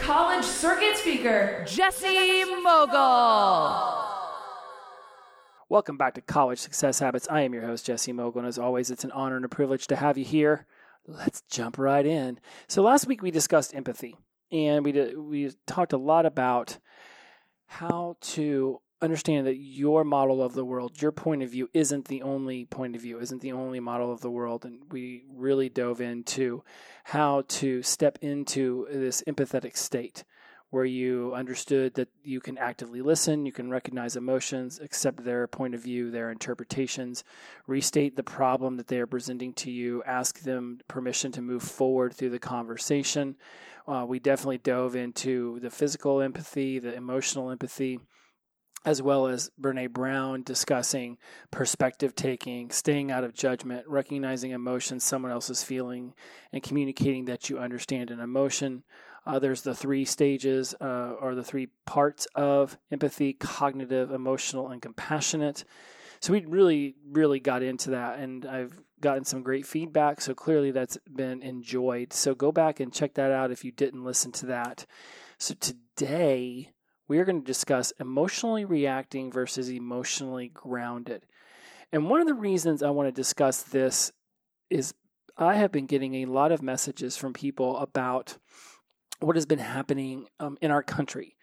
college circuit speaker, Jesse Mogul. Welcome back to College Success Habits. I am your host, Jesse Mogul, and as always, it's an honor and a privilege to have you here. Let's jump right in. So, last week we discussed empathy, and we did, we talked a lot about how to understand that your model of the world, your point of view, isn't the only point of view, isn't the only model of the world. And we really dove into how to step into this empathetic state where you understood that you can actively listen, you can recognize emotions, accept their point of view, their interpretations, restate the problem that they are presenting to you, ask them permission to move forward through the conversation. Uh, we definitely dove into the physical empathy, the emotional empathy, as well as Brene Brown discussing perspective taking, staying out of judgment, recognizing emotions someone else is feeling, and communicating that you understand an emotion. Uh, there's the three stages uh, or the three parts of empathy cognitive, emotional, and compassionate. So we really, really got into that, and I've gotten some great feedback. So clearly that's been enjoyed. So go back and check that out if you didn't listen to that. So today, we are going to discuss emotionally reacting versus emotionally grounded. And one of the reasons I want to discuss this is I have been getting a lot of messages from people about what has been happening um, in our country.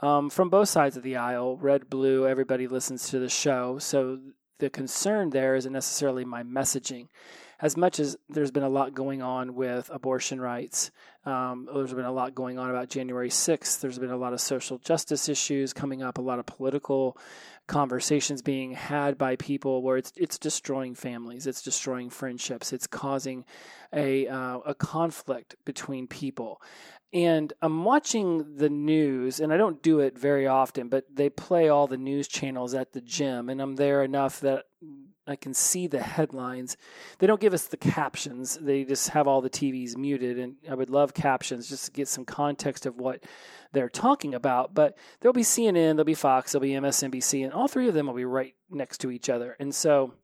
Um, from both sides of the aisle, red, blue, everybody listens to the show. So the concern there isn't necessarily my messaging. As much as there's been a lot going on with abortion rights, um, there's been a lot going on about January 6th. There's been a lot of social justice issues coming up, a lot of political conversations being had by people where it's it's destroying families, it's destroying friendships, it's causing a uh, a conflict between people. And I'm watching the news, and I don't do it very often, but they play all the news channels at the gym, and I'm there enough that I can see the headlines. They don't give us the captions, they just have all the TVs muted. And I would love captions just to get some context of what they're talking about. But there'll be CNN, there'll be Fox, there'll be MSNBC, and all three of them will be right next to each other. And so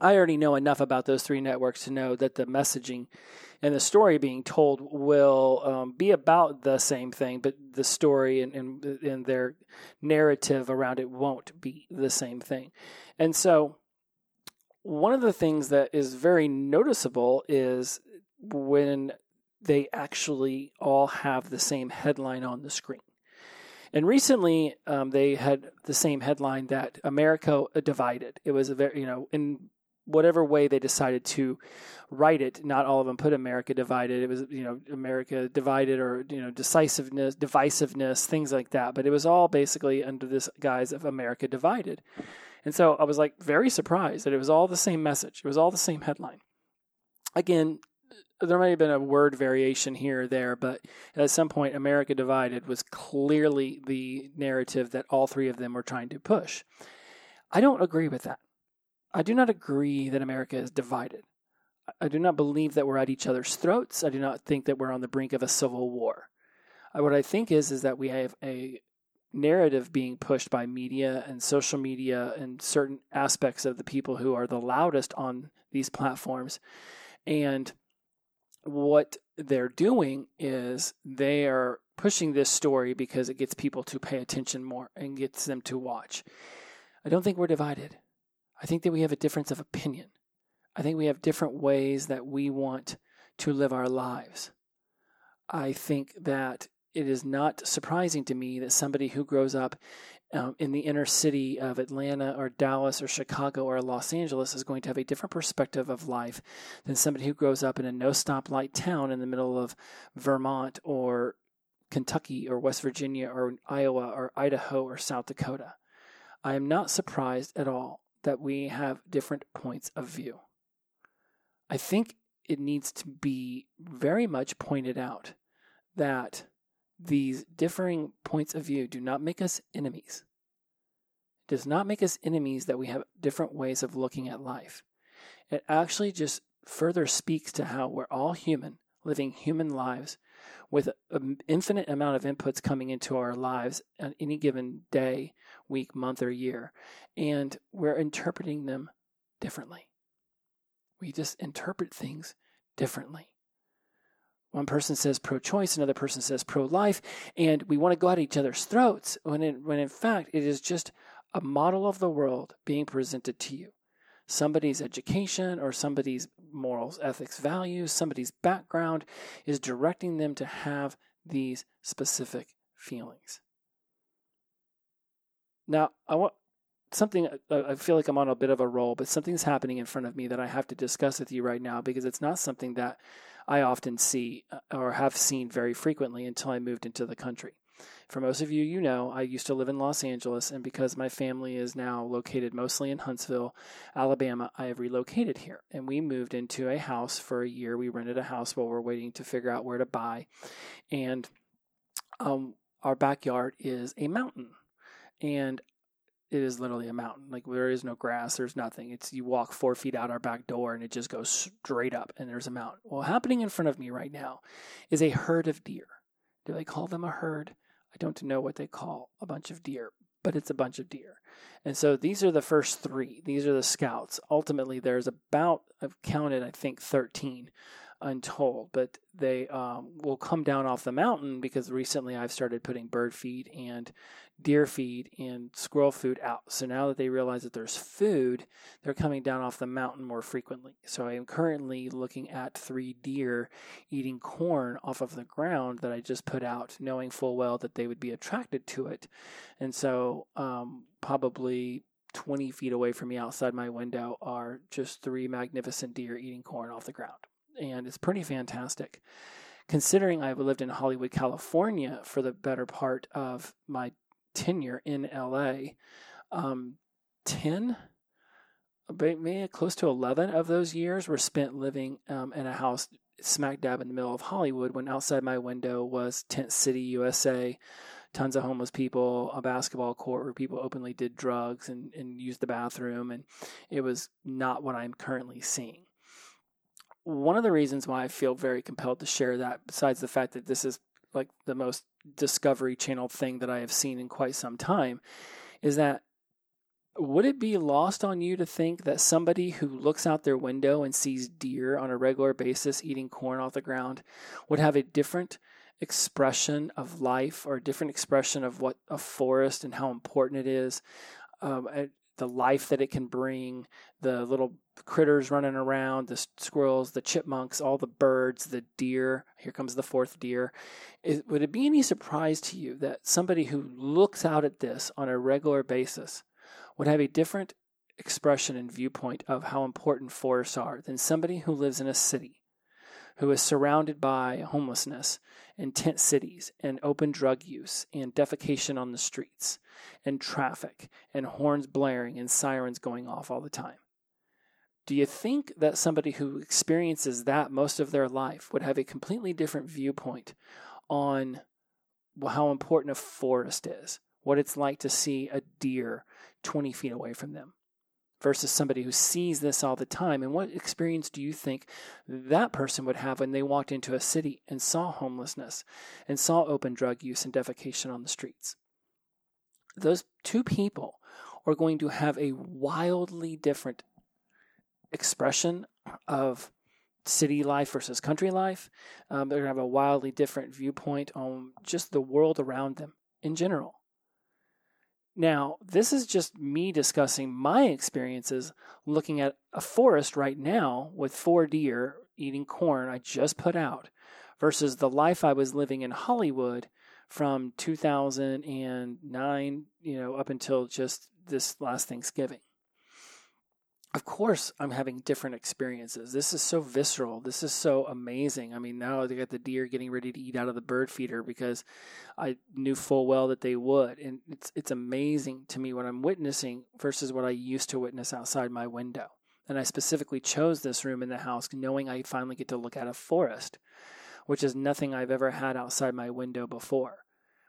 I already know enough about those three networks to know that the messaging and the story being told will um, be about the same thing, but the story and, and, and their narrative around it won't be the same thing. And so, one of the things that is very noticeable is when they actually all have the same headline on the screen. And recently, um, they had the same headline that America divided. It was a very, you know, in whatever way they decided to write it, not all of them put America divided. It was, you know, America divided or, you know, decisiveness, divisiveness, things like that. But it was all basically under this guise of America divided. And so I was like very surprised that it was all the same message. It was all the same headline. Again, there may have been a word variation here or there, but at some point, America Divided was clearly the narrative that all three of them were trying to push. I don't agree with that. I do not agree that America is divided. I do not believe that we're at each other's throats. I do not think that we're on the brink of a civil war. What I think is is that we have a narrative being pushed by media and social media and certain aspects of the people who are the loudest on these platforms. And what they're doing is they are pushing this story because it gets people to pay attention more and gets them to watch. I don't think we're divided. I think that we have a difference of opinion. I think we have different ways that we want to live our lives. I think that it is not surprising to me that somebody who grows up um, in the inner city of Atlanta or Dallas or Chicago or Los Angeles is going to have a different perspective of life than somebody who grows up in a no stoplight town in the middle of Vermont or Kentucky or West Virginia or Iowa or Idaho or South Dakota. I am not surprised at all that we have different points of view. I think it needs to be very much pointed out that these differing points of view do not make us enemies. It does not make us enemies that we have different ways of looking at life. It actually just further speaks to how we're all human, living human lives with an infinite amount of inputs coming into our lives on any given day, week, month, or year. And we're interpreting them differently. We just interpret things differently. One person says pro choice, another person says pro life, and we want to go at each other's throats when in, when in fact it is just a model of the world being presented to you. Somebody's education or somebody's morals, ethics, values, somebody's background is directing them to have these specific feelings. Now, I want something I feel like I'm on a bit of a roll, but something's happening in front of me that I have to discuss with you right now because it's not something that I often see uh, or have seen very frequently until I moved into the country. For most of you, you know, I used to live in Los Angeles, and because my family is now located mostly in Huntsville, Alabama, I have relocated here. And we moved into a house for a year. We rented a house while we're waiting to figure out where to buy. And um, our backyard is a mountain. And it is literally a mountain. Like there is no grass, there's nothing. It's you walk four feet out our back door and it just goes straight up and there's a mountain. Well, happening in front of me right now is a herd of deer. Do they call them a herd? I don't know what they call a bunch of deer, but it's a bunch of deer. And so these are the first three. These are the scouts. Ultimately, there's about, I've counted, I think, 13 untold, but they um, will come down off the mountain because recently I've started putting bird feed and deer feed and squirrel food out. So now that they realize that there's food, they're coming down off the mountain more frequently. So I am currently looking at three deer eating corn off of the ground that I just put out, knowing full well that they would be attracted to it. And so um, probably 20 feet away from me outside my window are just three magnificent deer eating corn off the ground. And it's pretty fantastic considering I've lived in Hollywood, California for the better part of my tenure in LA, um, 10, maybe close to 11 of those years were spent living um, in a house smack dab in the middle of Hollywood when outside my window was Tent City, USA. Tons of homeless people, a basketball court where people openly did drugs and, and used the bathroom. And it was not what I'm currently seeing. One of the reasons why I feel very compelled to share that, besides the fact that this is like the most Discovery Channel thing that I have seen in quite some time is that would it be lost on you to think that somebody who looks out their window and sees deer on a regular basis eating corn off the ground would have a different expression of life or a different expression of what a forest and how important it is, um, the life that it can bring, the little critters running around, the squirrels, the chipmunks, all the birds, the deer. Here comes the fourth deer. Is, would it be any surprise to you that somebody who looks out at this on a regular basis would have a different expression and viewpoint of how important forests are than somebody who lives in a city? Who is surrounded by homelessness and tent cities and open drug use and defecation on the streets and traffic and horns blaring and sirens going off all the time. Do you think that somebody who experiences that most of their life would have a completely different viewpoint on how important a forest is, what it's like to see a deer 20 feet away from them? versus somebody who sees this all the time? And what experience do you think that person would have when they walked into a city and saw homelessness and saw open drug use and defecation on the streets? Those two people are going to have a wildly different expression of city life versus country life. Um, they're going to have a wildly different viewpoint on just the world around them in general. Now, this is just me discussing my experiences looking at a forest right now with four deer eating corn I just put out versus the life I was living in Hollywood from 2009, you know, up until just this last Thanksgiving of course I'm having different experiences. This is so visceral. This is so amazing. I mean, now they got the deer getting ready to eat out of the bird feeder because I knew full well that they would. And it's it's amazing to me what I'm witnessing versus what I used to witness outside my window. And I specifically chose this room in the house knowing I finally get to look at a forest. which is nothing I've ever had outside my window before.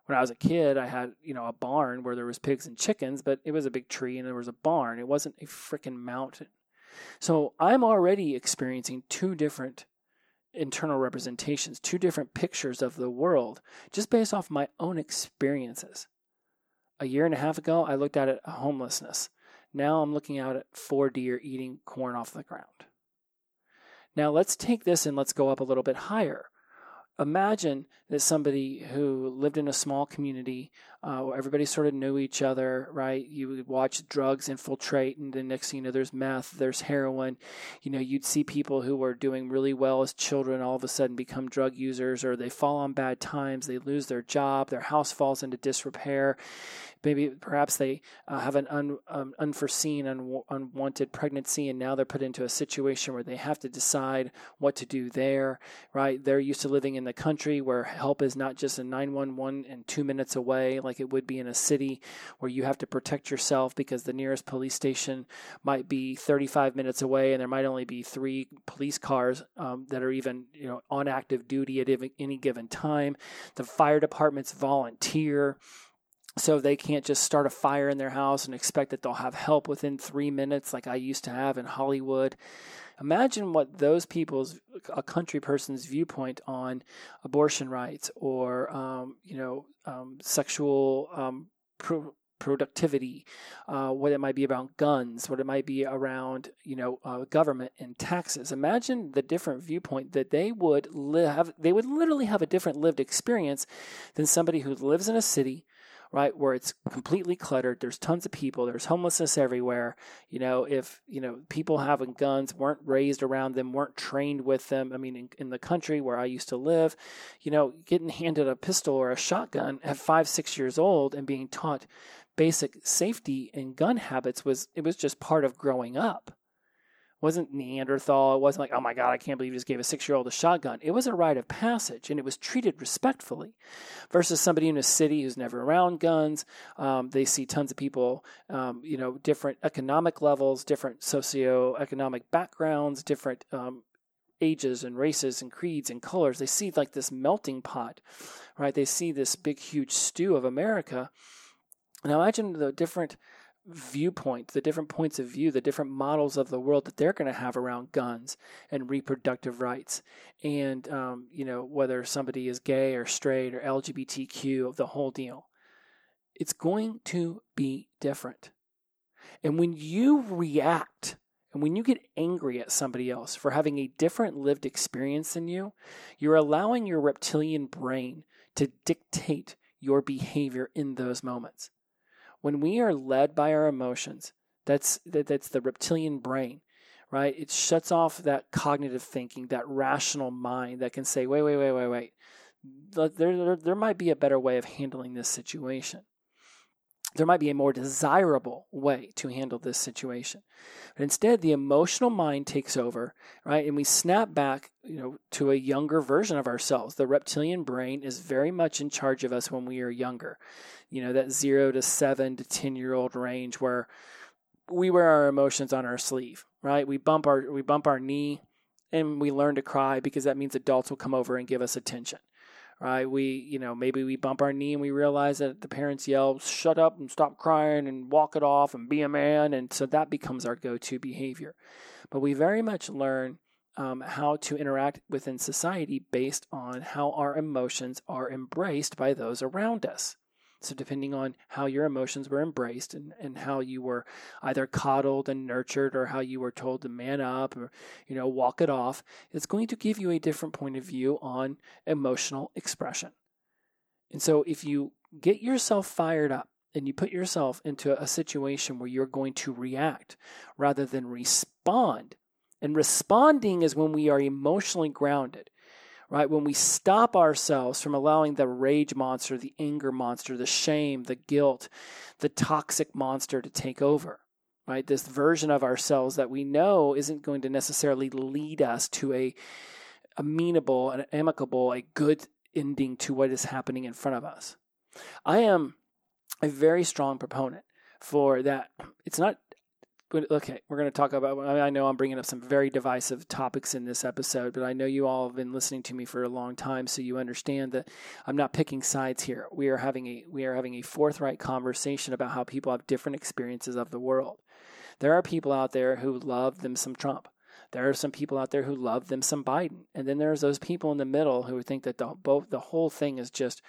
When I was a kid, I had, you know, a barn where there was pigs and chickens, but it was a big tree and there was a barn. It wasn't a freaking mountain. So I'm already experiencing two different internal representations, two different pictures of the world just based off my own experiences. A year and a half ago, I looked at it homelessness. Now I'm looking out at four deer eating corn off the ground. Now let's take this and let's go up a little bit higher imagine that somebody who lived in a small community uh, where everybody sort of knew each other, right? You would watch drugs infiltrate, and the next thing you know, there's meth, there's heroin. You know, you'd see people who were doing really well as children all of a sudden become drug users, or they fall on bad times, they lose their job, their house falls into disrepair. Maybe perhaps they uh, have an un, um, unforeseen, un, unwanted pregnancy, and now they're put into a situation where they have to decide what to do there, right? They're used to living in the country where help is not just a 911 and two minutes away, like it would be in a city where you have to protect yourself because the nearest police station might be 35 minutes away and there might only be three police cars um, that are even you know on active duty at any given time. The fire departments volunteer. So they can't just start a fire in their house and expect that they'll have help within three minutes, like I used to have in Hollywood. Imagine what those people's, a country person's viewpoint on abortion rights or, um, you know, um, sexual um, pro- productivity, uh, what it might be about guns, what it might be around, you know, uh, government and taxes. Imagine the different viewpoint that they would live. They would literally have a different lived experience than somebody who lives in a city right? Where it's completely cluttered. There's tons of people. There's homelessness everywhere. You know, if, you know, people having guns weren't raised around them, weren't trained with them. I mean, in, in the country where I used to live, you know, getting handed a pistol or a shotgun at five, six years old and being taught basic safety and gun habits was, it was just part of growing up wasn't Neanderthal. It wasn't like, oh my God, I can't believe you just gave a six year old a shotgun. It was a rite of passage and it was treated respectfully versus somebody in a city who's never around guns. Um, they see tons of people, um, you know, different economic levels, different socioeconomic backgrounds, different um, ages and races and creeds and colors. They see like this melting pot, right? They see this big, huge stew of America. Now imagine the different viewpoint, the different points of view, the different models of the world that they're going to have around guns and reproductive rights, and um, you know whether somebody is gay or straight or LGBTQ, the whole deal. It's going to be different, and when you react. And when you get angry at somebody else for having a different lived experience than you, you're allowing your reptilian brain to dictate your behavior in those moments when we are led by our emotions, that's that, that's the reptilian brain, right? It shuts off that cognitive thinking, that rational mind that can say, wait, wait, wait, wait, wait. There, there, there might be a better way of handling this situation there might be a more desirable way to handle this situation. But instead, the emotional mind takes over, right? And we snap back, you know, to a younger version of ourselves. The reptilian brain is very much in charge of us when we are younger. You know, that zero to seven to 10 year old range where we wear our emotions on our sleeve, right? We bump our, we bump our knee and we learn to cry because that means adults will come over and give us attention right? We, you know, maybe we bump our knee and we realize that the parents yell, shut up and stop crying and walk it off and be a man. And so that becomes our go to behavior. But we very much learn um, how to interact within society based on how our emotions are embraced by those around us. So, depending on how your emotions were embraced and, and how you were either coddled and nurtured or how you were told to man up or, you know, walk it off, it's going to give you a different point of view on emotional expression. And so, if you get yourself fired up and you put yourself into a situation where you're going to react rather than respond, and responding is when we are emotionally grounded right? When we stop ourselves from allowing the rage monster, the anger monster, the shame, the guilt, the toxic monster to take over, right? This version of ourselves that we know isn't going to necessarily lead us to a amenable amicable, a good ending to what is happening in front of us. I am a very strong proponent for that. It's not okay, we're going to talk about. I, I know I'm bringing up some very divisive topics in this episode, but I know you all have been listening to me for a long time, so you understand that I'm not picking sides here. We are having a we are having a forthright conversation about how people have different experiences of the world. There are people out there who love them some Trump. There are some people out there who love them some Biden, and then there's those people in the middle who think that the both the whole thing is just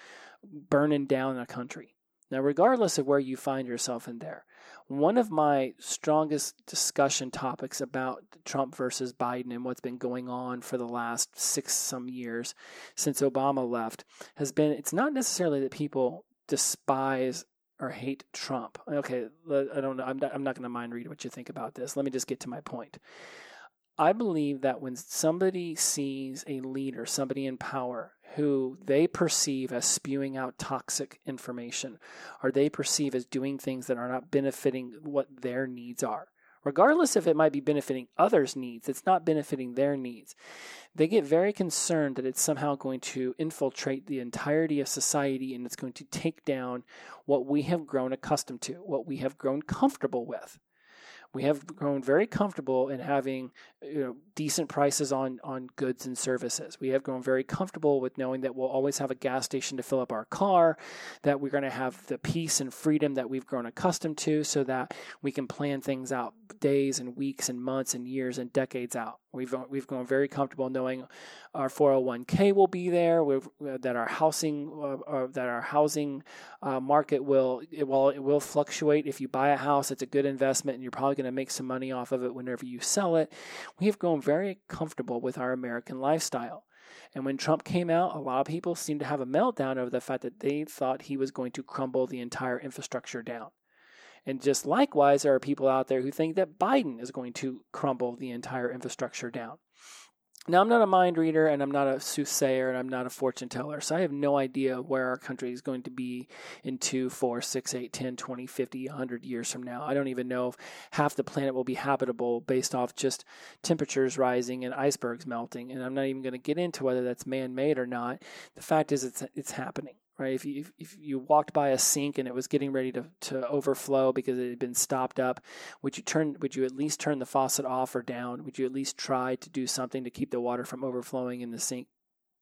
burning down a country. Now, regardless of where you find yourself in there, one of my strongest discussion topics about Trump versus Biden and what's been going on for the last six some years since Obama left has been it's not necessarily that people despise or hate Trump. Okay, I don't know. I'm not, I'm not going to mind read what you think about this. Let me just get to my point. I believe that when somebody sees a leader, somebody in power, who they perceive as spewing out toxic information, or they perceive as doing things that are not benefiting what their needs are, regardless if it might be benefiting others' needs, it's not benefiting their needs. They get very concerned that it's somehow going to infiltrate the entirety of society and it's going to take down what we have grown accustomed to, what we have grown comfortable with we have grown very comfortable in having you know, decent prices on, on goods and services. We have grown very comfortable with knowing that we'll always have a gas station to fill up our car, that we're going to have the peace and freedom that we've grown accustomed to so that we can plan things out days and weeks and months and years and decades out. We've we've grown very comfortable knowing our 401k will be there. Uh, that our housing uh, uh, that our housing uh, market will it it will fluctuate. If you buy a house, it's a good investment, and you're probably going to make some money off of it whenever you sell it. We have grown very comfortable with our American lifestyle. And when Trump came out, a lot of people seemed to have a meltdown over the fact that they thought he was going to crumble the entire infrastructure down. And just likewise, there are people out there who think that Biden is going to crumble the entire infrastructure down. Now, I'm not a mind reader and I'm not a soothsayer and I'm not a fortune teller, so I have no idea where our country is going to be in 2, 4, 6, 8, 10, 20, 50, 100 years from now. I don't even know if half the planet will be habitable based off just temperatures rising and icebergs melting. And I'm not even going to get into whether that's man made or not. The fact is, it's, it's happening right? If you if you walked by a sink and it was getting ready to, to overflow because it had been stopped up, would you turn would you at least turn the faucet off or down? Would you at least try to do something to keep the water from overflowing in the sink?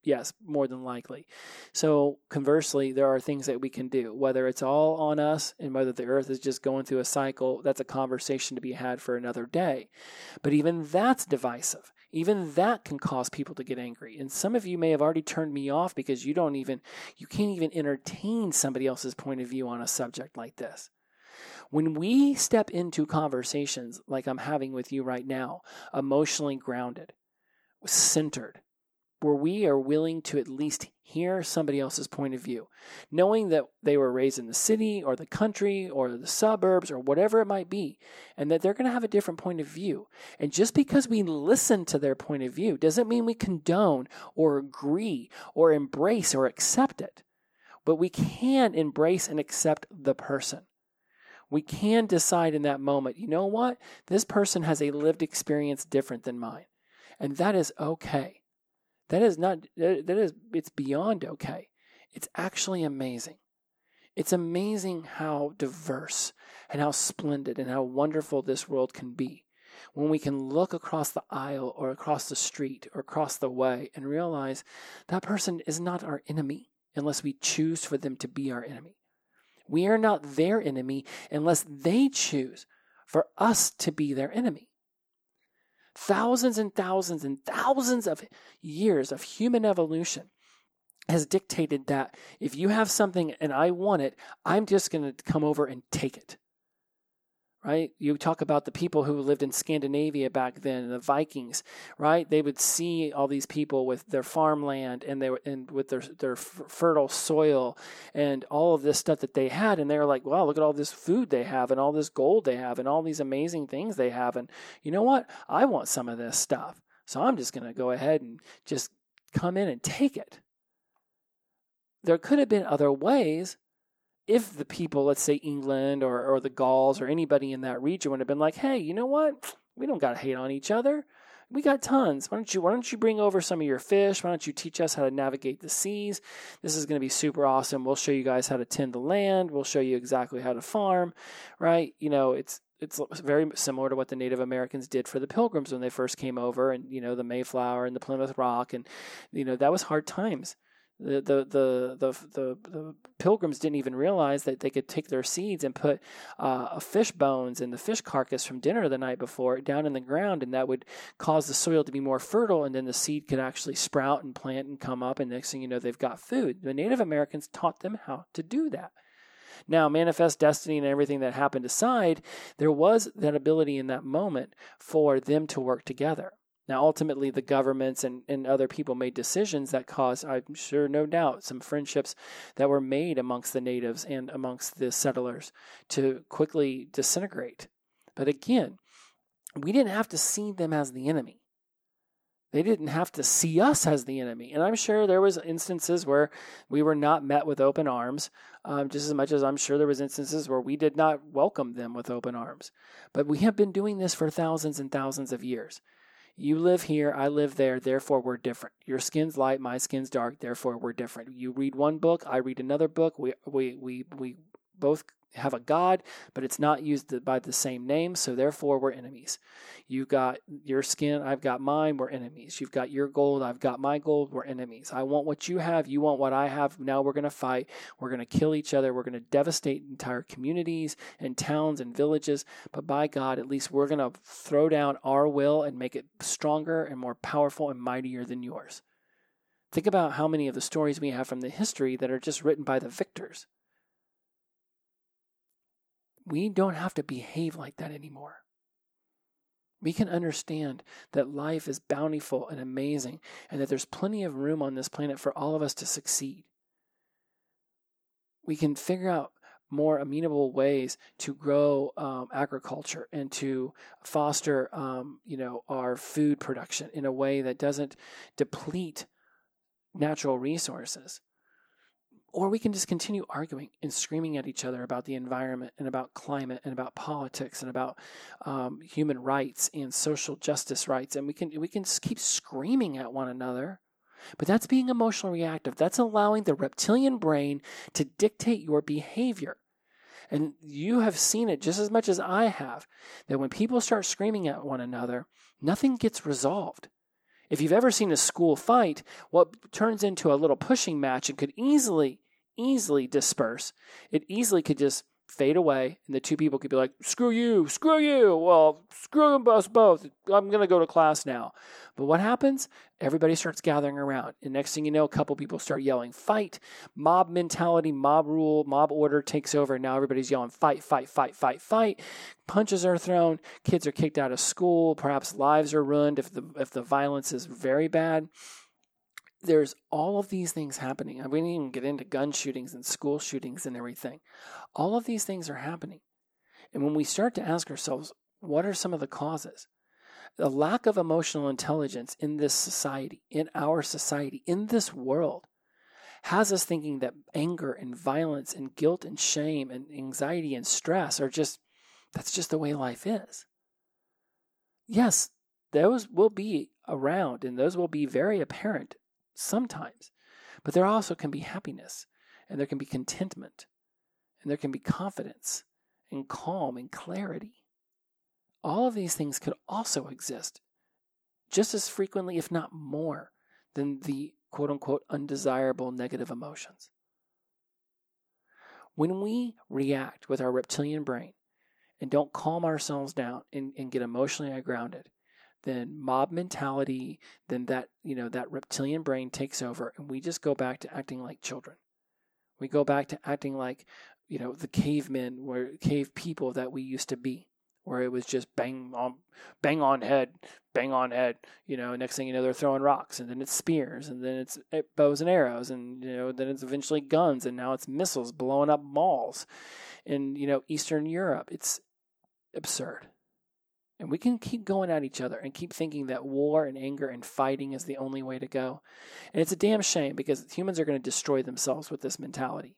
Yes, more than likely. So conversely, there are things that we can do. Whether it's all on us and whether the earth is just going through a cycle, that's a conversation to be had for another day. But even that's divisive even that can cause people to get angry. And some of you may have already turned me off because you don't even, you can't even entertain somebody else's point of view on a subject like this. When we step into conversations like I'm having with you right now, emotionally grounded, centered, where we are willing to at least hear somebody else's point of view, knowing that they were raised in the city or the country or the suburbs or whatever it might be, and that they're going to have a different point of view. And just because we listen to their point of view doesn't mean we condone or agree or embrace or accept it. But we can embrace and accept the person. We can decide in that moment, you know what? This person has a lived experience different than mine. And that is okay. That is not, that is, it's beyond okay. It's actually amazing. It's amazing how diverse and how splendid and how wonderful this world can be when we can look across the aisle or across the street or across the way and realize that person is not our enemy unless we choose for them to be our enemy. We are not their enemy unless they choose for us to be their enemy. Thousands and thousands and thousands of years of human evolution has dictated that if you have something and I want it, I'm just going to come over and take it right? You talk about the people who lived in Scandinavia back then, the Vikings, right? They would see all these people with their farmland and they were and with their their fertile soil and all of this stuff that they had, and they were like, "Wow, look at all this food they have and all this gold they have and all these amazing things they have." And you know what? I want some of this stuff, so I'm just going to go ahead and just come in and take it. There could have been other ways if the people, let's say England or, or the Gauls or anybody in that region would have been like, hey, you know what? We don't got to hate on each other. We got tons. Why don't you why don't you bring over some of your fish? Why don't you teach us how to navigate the seas? This is going to be super awesome. We'll show you guys how to tend the land. We'll show you exactly how to farm, right? You know, it's it's very similar to what the Native Americans did for the Pilgrims when they first came over, and you know the Mayflower and the Plymouth Rock, and you know that was hard times. The the the the, the, pilgrims didn't even realize that they could take their seeds and put uh, fish bones and the fish carcass from dinner the night before down in the ground, and that would cause the soil to be more fertile, and then the seed could actually sprout and plant and come up, and next thing you know, they've got food. The Native Americans taught them how to do that. Now, manifest destiny and everything that happened aside, there was that ability in that moment for them to work together. Now, ultimately, the governments and, and other people made decisions that caused, I'm sure, no doubt, some friendships that were made amongst the natives and amongst the settlers to quickly disintegrate. But again, we didn't have to see them as the enemy. They didn't have to see us as the enemy. And I'm sure there was instances where we were not met with open arms, um, just as much as I'm sure there was instances where we did not welcome them with open arms. But we have been doing this for thousands and thousands of years. You live here, I live there, therefore we're different. Your skin's light, my skin's dark, therefore we're different. You read one book, I read another book. We we we we both have a God, but it's not used by the same name, so therefore we're enemies. You've got your skin, I've got mine, we're enemies. You've got your gold, I've got my gold, we're enemies. I want what you have, you want what I have. Now we're going to fight. We're going to kill each other. We're going to devastate entire communities and towns and villages. But by God, at least we're going to throw down our will and make it stronger and more powerful and mightier than yours. Think about how many of the stories we have from the history that are just written by the victors. We don't have to behave like that anymore. We can understand that life is bountiful and amazing, and that there's plenty of room on this planet for all of us to succeed. We can figure out more amenable ways to grow um, agriculture and to foster, um, you know, our food production in a way that doesn't deplete natural resources. Or we can just continue arguing and screaming at each other about the environment and about climate and about politics and about um, human rights and social justice rights. And we can, we can keep screaming at one another. But that's being emotionally reactive. That's allowing the reptilian brain to dictate your behavior. And you have seen it just as much as I have that when people start screaming at one another, nothing gets resolved. If you've ever seen a school fight, what turns into a little pushing match and could easily easily disperse. It easily could just fade away, and the two people could be like, "Screw you, screw you." Well, screw them both. I'm gonna go to class now. But what happens? Everybody starts gathering around, and next thing you know, a couple people start yelling, "Fight!" Mob mentality, mob rule, mob order takes over. And now everybody's yelling, "Fight! Fight! Fight! Fight! Fight!" Punches are thrown. Kids are kicked out of school. Perhaps lives are ruined if the if the violence is very bad there's all of these things happening. I didn't even get into gun shootings and school shootings and everything. All of these things are happening. And when we start to ask ourselves, what are some of the causes? The lack of emotional intelligence in this society, in our society, in this world, has us thinking that anger and violence and guilt and shame and anxiety and stress are just, that's just the way life is. Yes, those will be around and those will be very apparent sometimes. But there also can be happiness, and there can be contentment, and there can be confidence, and calm, and clarity. All of these things could also exist just as frequently, if not more, than the quote unquote undesirable negative emotions. When we react with our reptilian brain and don't calm ourselves down and, and get emotionally grounded, then mob mentality, then that, you know, that reptilian brain takes over and we just go back to acting like children. We go back to acting like, you know, the cavemen were cave people that we used to be, where it was just bang on bang on head, bang on head, you know, next thing you know they're throwing rocks and then it's spears and then it's eh, bows and arrows and you know, then it's eventually guns and now it's missiles blowing up malls in, you know, Eastern Europe. It's absurd. And we can keep going at each other and keep thinking that war and anger and fighting is the only way to go. And it's a damn shame because humans are going to destroy themselves with this mentality.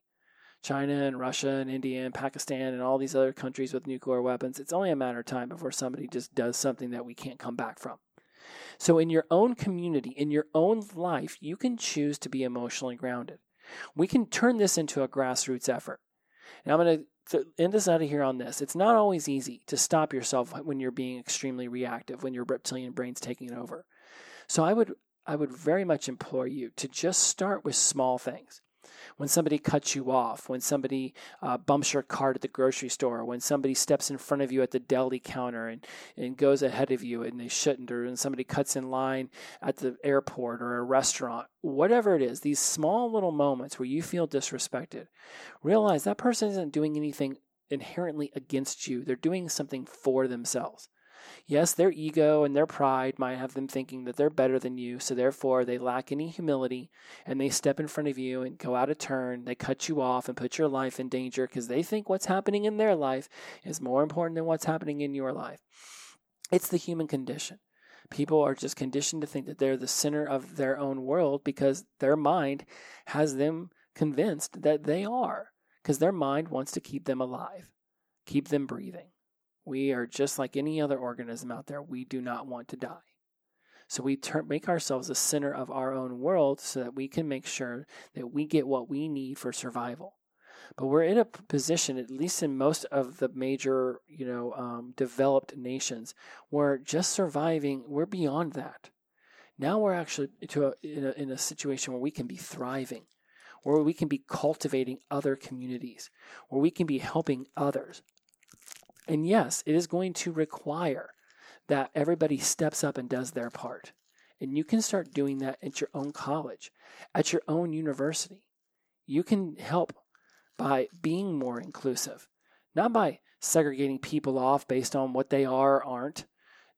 China and Russia and India and Pakistan and all these other countries with nuclear weapons, it's only a matter of time before somebody just does something that we can't come back from. So, in your own community, in your own life, you can choose to be emotionally grounded. We can turn this into a grassroots effort. And I'm going to to end us out of here on this, it's not always easy to stop yourself when you're being extremely reactive, when your reptilian brain's taking it over. So I would I would very much implore you to just start with small things when somebody cuts you off, when somebody uh, bumps your cart at the grocery store, when somebody steps in front of you at the deli counter and, and goes ahead of you and they shouldn't, or when somebody cuts in line at the airport or a restaurant, whatever it is, these small little moments where you feel disrespected, realize that person isn't doing anything inherently against you. They're doing something for themselves. Yes, their ego and their pride might have them thinking that they're better than you, so therefore they lack any humility and they step in front of you and go out of turn. They cut you off and put your life in danger because they think what's happening in their life is more important than what's happening in your life. It's the human condition. People are just conditioned to think that they're the center of their own world because their mind has them convinced that they are, because their mind wants to keep them alive, keep them breathing. We are just like any other organism out there. We do not want to die. So we make ourselves the center of our own world so that we can make sure that we get what we need for survival. But we're in a position, at least in most of the major, you know, um, developed nations, where just surviving, we're beyond that. Now we're actually to a, in, a, in a situation where we can be thriving, where we can be cultivating other communities, where we can be helping others. And yes, it is going to require that everybody steps up and does their part. And you can start doing that at your own college, at your own university. You can help by being more inclusive, not by segregating people off based on what they are or aren't,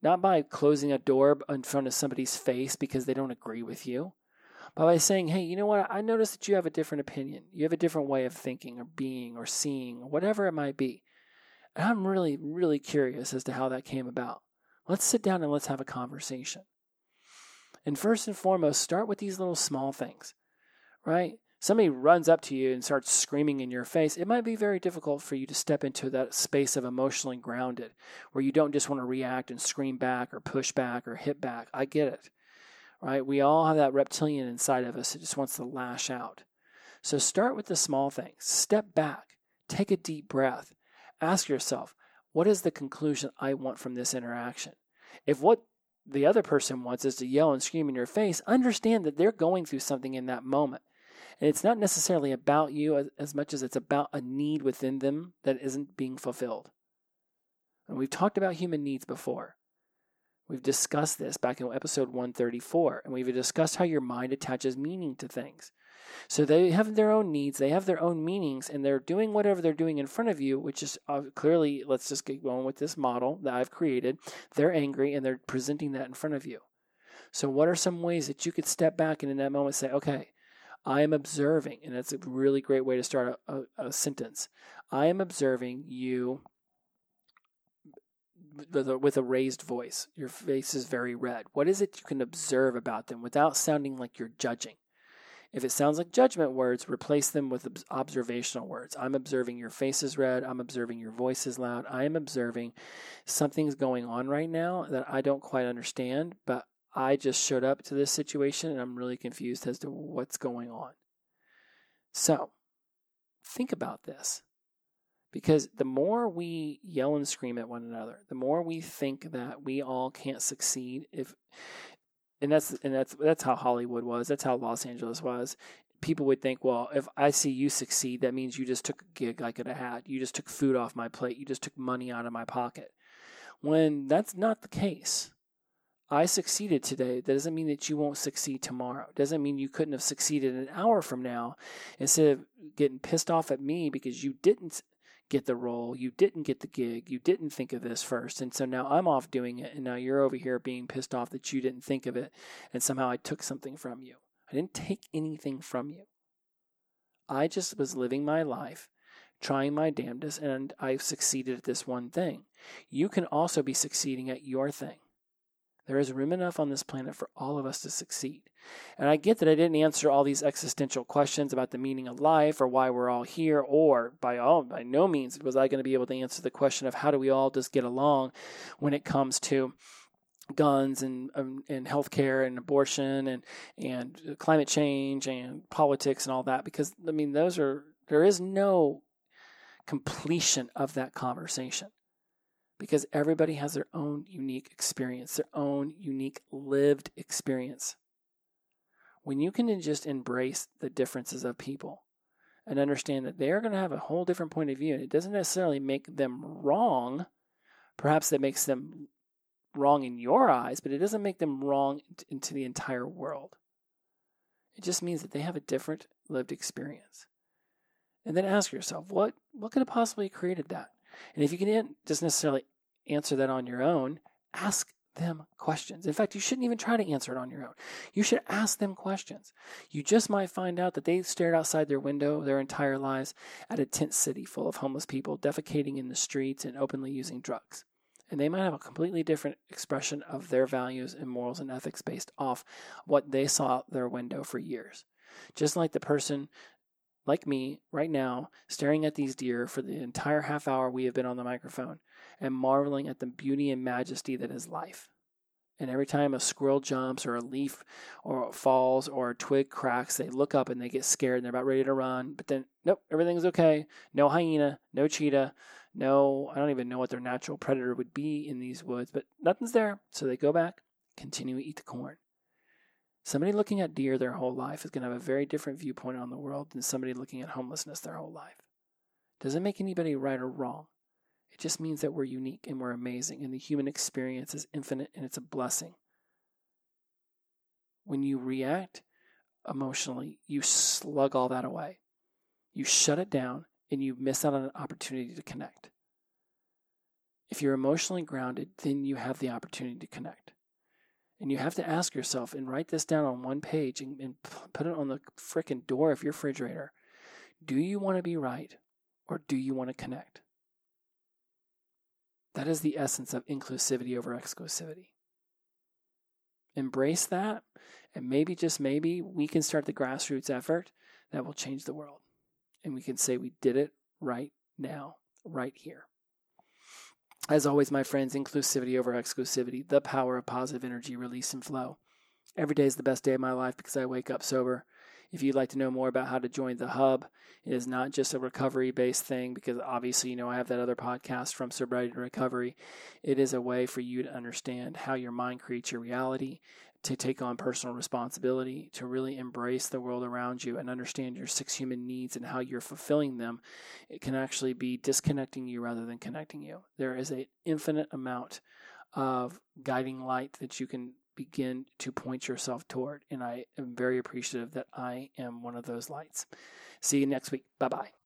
not by closing a door in front of somebody's face because they don't agree with you, but by saying, hey, you know what? I noticed that you have a different opinion. You have a different way of thinking or being or seeing, whatever it might be. And I'm really, really curious as to how that came about. Let's sit down and let's have a conversation. And first and foremost, start with these little small things, right? Somebody runs up to you and starts screaming in your face. It might be very difficult for you to step into that space of emotionally grounded where you don't just want to react and scream back or push back or hit back. I get it, right? We all have that reptilian inside of us that just wants to lash out. So start with the small things. Step back, take a deep breath, ask yourself, what is the conclusion I want from this interaction? If what the other person wants is to yell and scream in your face, understand that they're going through something in that moment. And it's not necessarily about you as, as much as it's about a need within them that isn't being fulfilled. And we've talked about human needs before. We've discussed this back in episode 134, and we've discussed how your mind attaches meaning to things. So they have their own needs, they have their own meanings, and they're doing whatever they're doing in front of you, which is uh, clearly, let's just get going with this model that I've created. They're angry and they're presenting that in front of you. So, what are some ways that you could step back and in that moment say, okay, I am observing, and that's a really great way to start a, a, a sentence. I am observing you with a raised voice. Your face is very red. What is it you can observe about them without sounding like you're judging? If it sounds like judgment words, replace them with observational words. I'm observing your face is red. I'm observing your voice is loud. I am observing something's going on right now that I don't quite understand, but I just showed up to this situation and I'm really confused as to what's going on. So, think about this. Because the more we yell and scream at one another, the more we think that we all can't succeed if and that's and that's that's how Hollywood was. That's how Los Angeles was. People would think, well, if I see you succeed, that means you just took a gig I could have had. You just took food off my plate. You just took money out of my pocket. When that's not the case. I succeeded today. That doesn't mean that you won't succeed tomorrow. It doesn't mean you couldn't have succeeded an hour from now. Instead of getting pissed off at me because you didn't get the role. You didn't get the gig. You didn't think of this first. And so now I'm off doing it. And now you're over here being pissed off that you didn't think of it. And somehow I took something from you. I didn't take anything from you. I just was living my life, trying my damnedest, and I've succeeded at this one thing. You can also be succeeding at your thing. There is room enough on this planet for all of us to succeed. And I get that I didn't answer all these existential questions about the meaning of life or why we're all here, or by all by no means was I going to be able to answer the question of how do we all just get along when it comes to guns and um, and healthcare and abortion and and climate change and politics and all that because I mean those are there is no completion of that conversation because everybody has their own unique experience, their own unique lived experience. When you can just embrace the differences of people and understand that they are going to have a whole different point of view, and it doesn't necessarily make them wrong, perhaps that makes them wrong in your eyes, but it doesn't make them wrong into the entire world. It just means that they have a different lived experience. And then ask yourself, what what could have possibly created that? And if you can't just necessarily answer that on your own, ask them questions. In fact, you shouldn't even try to answer it on your own. You should ask them questions. You just might find out that they stared outside their window their entire lives at a tent city full of homeless people defecating in the streets and openly using drugs and they might have a completely different expression of their values and morals and ethics based off what they saw out their window for years. Just like the person like me right now staring at these deer for the entire half hour we have been on the microphone and marveling at the beauty and majesty that is life. And every time a squirrel jumps or a leaf or falls or a twig cracks, they look up and they get scared and they're about ready to run. But then, nope, everything's okay. No hyena, no cheetah, no, I don't even know what their natural predator would be in these woods, but nothing's there. So they go back, continue to eat the corn. Somebody looking at deer their whole life is going to have a very different viewpoint on the world than somebody looking at homelessness their whole life. Doesn't make anybody right or wrong. It just means that we're unique and we're amazing, and the human experience is infinite and it's a blessing. When you react emotionally, you slug all that away. You shut it down and you miss out on an opportunity to connect. If you're emotionally grounded, then you have the opportunity to connect. And you have to ask yourself and write this down on one page and, and put it on the freaking door of your refrigerator. Do you want to be right or do you want to connect? That is the essence of inclusivity over exclusivity. Embrace that, and maybe, just maybe, we can start the grassroots effort that will change the world and we can say we did it right now, right here. As always, my friends, inclusivity over exclusivity, the power of positive energy release and flow. Every day is the best day of my life because I wake up sober. If you'd like to know more about how to join the hub, it is not just a recovery based thing because obviously, you know, I have that other podcast from sobriety to recovery. It is a way for you to understand how your mind creates your reality to take on personal responsibility, to really embrace the world around you and understand your six human needs and how you're fulfilling them, it can actually be disconnecting you rather than connecting you. There is an infinite amount of guiding light that you can begin to point yourself toward. And I am very appreciative that I am one of those lights. See you next week. Bye bye.